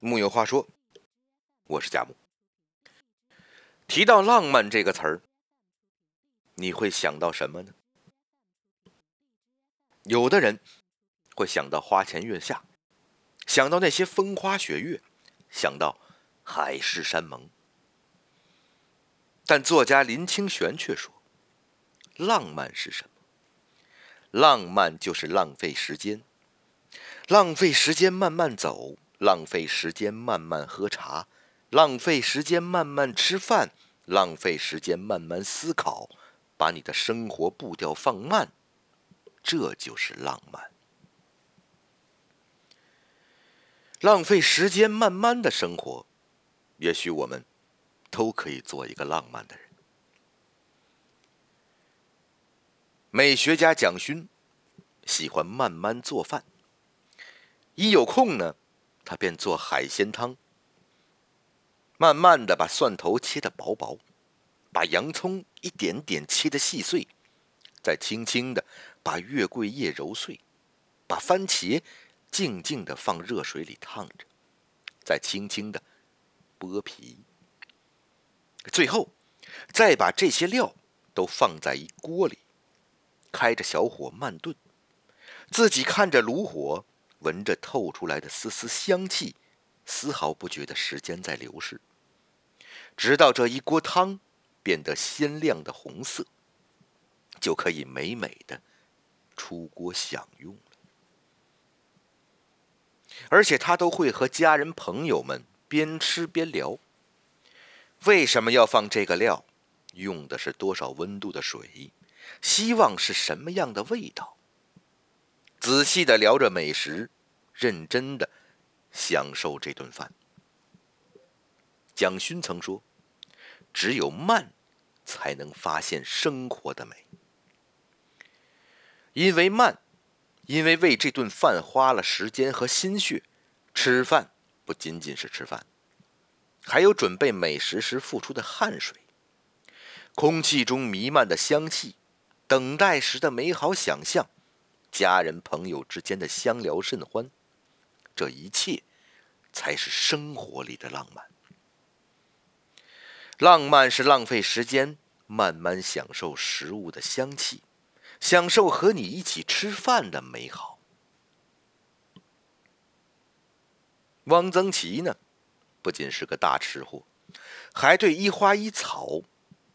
木有话说，我是贾木。提到浪漫这个词儿，你会想到什么呢？有的人会想到花前月下，想到那些风花雪月，想到海誓山盟。但作家林清玄却说：“浪漫是什么？浪漫就是浪费时间，浪费时间慢慢走，浪费时间慢慢喝茶，浪费时间慢慢吃饭，浪费时间慢慢思考，把你的生活步调放慢，这就是浪漫。浪费时间慢慢的生活，也许我们。”都可以做一个浪漫的人。美学家蒋勋喜欢慢慢做饭，一有空呢，他便做海鲜汤。慢慢的把蒜头切得薄薄，把洋葱一点点切得细碎，再轻轻的把月桂叶揉碎，把番茄静静的放热水里烫着，再轻轻的剥皮。最后，再把这些料都放在一锅里，开着小火慢炖，自己看着炉火，闻着透出来的丝丝香气，丝毫不觉得时间在流逝。直到这一锅汤变得鲜亮的红色，就可以美美的出锅享用了。而且他都会和家人朋友们边吃边聊。为什么要放这个料？用的是多少温度的水？希望是什么样的味道？仔细的聊着美食，认真的享受这顿饭。蒋勋曾说：“只有慢，才能发现生活的美。因为慢，因为为这顿饭花了时间和心血。吃饭不仅仅是吃饭。”还有准备美食时付出的汗水，空气中弥漫的香气，等待时的美好想象，家人朋友之间的相聊甚欢，这一切才是生活里的浪漫。浪漫是浪费时间，慢慢享受食物的香气，享受和你一起吃饭的美好。汪曾祺呢？不仅是个大吃货，还对一花一草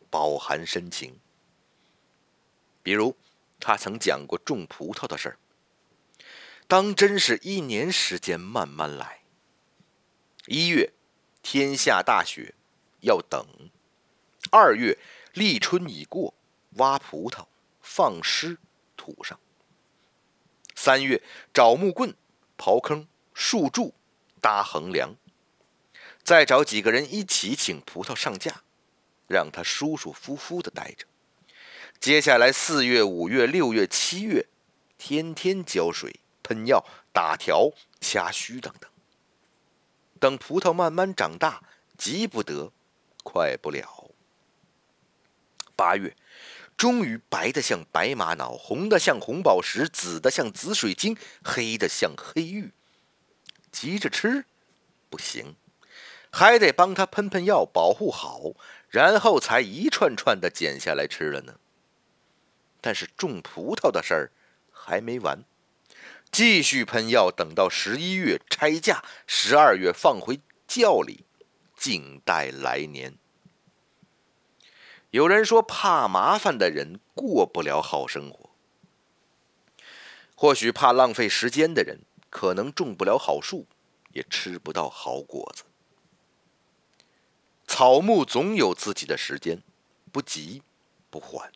饱含深情。比如，他曾讲过种葡萄的事儿。当真是一年时间慢慢来。一月，天下大雪，要等；二月，立春已过，挖葡萄，放湿土上；三月，找木棍，刨坑，竖柱，搭横梁。再找几个人一起请葡萄上架，让它舒舒服服的待着。接下来四月、五月、六月、七月，天天浇水、喷药、打条、掐须等等。等葡萄慢慢长大，急不得，快不了。八月，终于白的像白玛瑙，红的像红宝石，紫的像紫水晶，黑的像黑玉。急着吃，不行。还得帮他喷喷药，保护好，然后才一串串的剪下来吃了呢。但是种葡萄的事儿还没完，继续喷药，等到十一月拆架，十二月放回窖里，静待来年。有人说，怕麻烦的人过不了好生活。或许怕浪费时间的人，可能种不了好树，也吃不到好果子。草木总有自己的时间，不急不缓。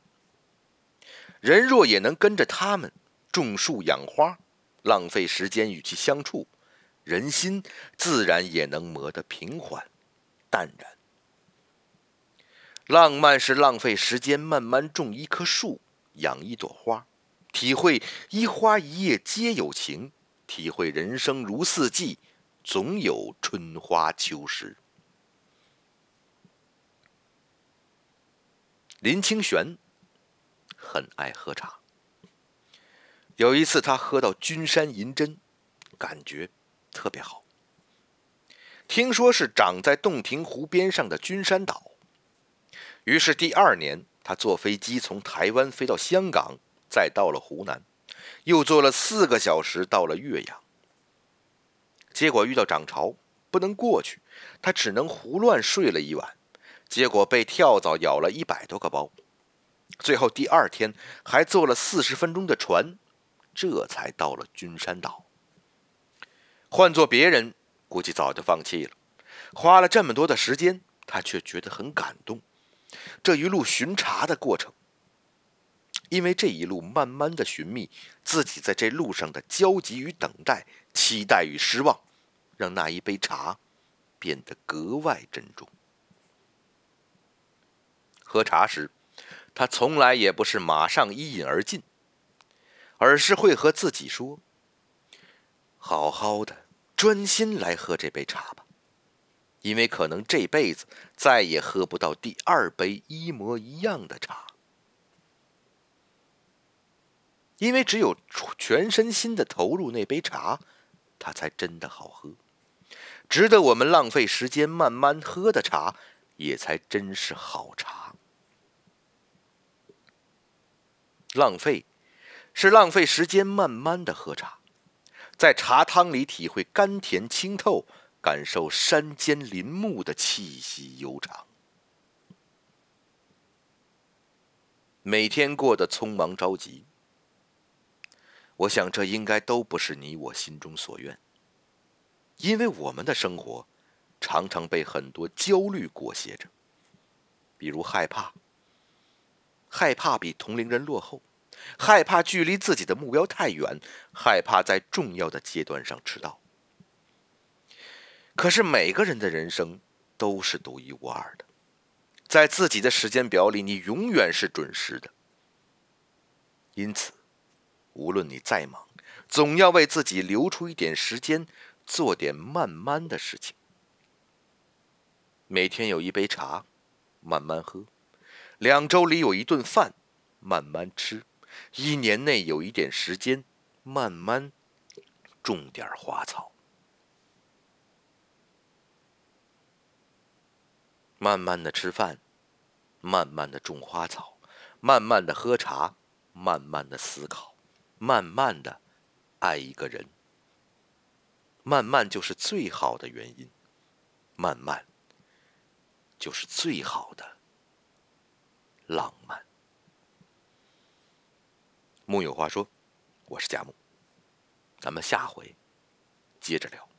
人若也能跟着他们种树养花，浪费时间与其相处，人心自然也能磨得平缓淡然。浪漫是浪费时间，慢慢种一棵树，养一朵花，体会一花一叶皆有情，体会人生如四季，总有春花秋实。林清玄很爱喝茶。有一次，他喝到君山银针，感觉特别好。听说是长在洞庭湖边上的君山岛。于是第二年，他坐飞机从台湾飞到香港，再到了湖南，又坐了四个小时到了岳阳。结果遇到涨潮，不能过去，他只能胡乱睡了一晚，结果被跳蚤咬了一百多个包。最后第二天还坐了四十分钟的船，这才到了君山岛。换做别人，估计早就放弃了。花了这么多的时间，他却觉得很感动。这一路巡查的过程，因为这一路慢慢的寻觅自己在这路上的焦急与等待、期待与失望，让那一杯茶变得格外珍重。喝茶时，他从来也不是马上一饮而尽，而是会和自己说：“好好的，专心来喝这杯茶吧。”因为可能这辈子再也喝不到第二杯一模一样的茶，因为只有全身心的投入那杯茶，它才真的好喝，值得我们浪费时间慢慢喝的茶，也才真是好茶。浪费，是浪费时间慢慢的喝茶，在茶汤里体会甘甜清透。感受山间林木的气息悠长，每天过得匆忙着急。我想这应该都不是你我心中所愿，因为我们的生活常常被很多焦虑裹挟着，比如害怕，害怕比同龄人落后，害怕距离自己的目标太远，害怕在重要的阶段上迟到。可是每个人的人生都是独一无二的，在自己的时间表里，你永远是准时的。因此，无论你再忙，总要为自己留出一点时间，做点慢慢的事情。每天有一杯茶，慢慢喝；两周里有一顿饭，慢慢吃；一年内有一点时间，慢慢种点花草。慢慢的吃饭，慢慢的种花草，慢慢的喝茶，慢慢的思考，慢慢的爱一个人。慢慢就是最好的原因，慢慢就是最好的浪漫。木有话说，我是贾木，咱们下回接着聊。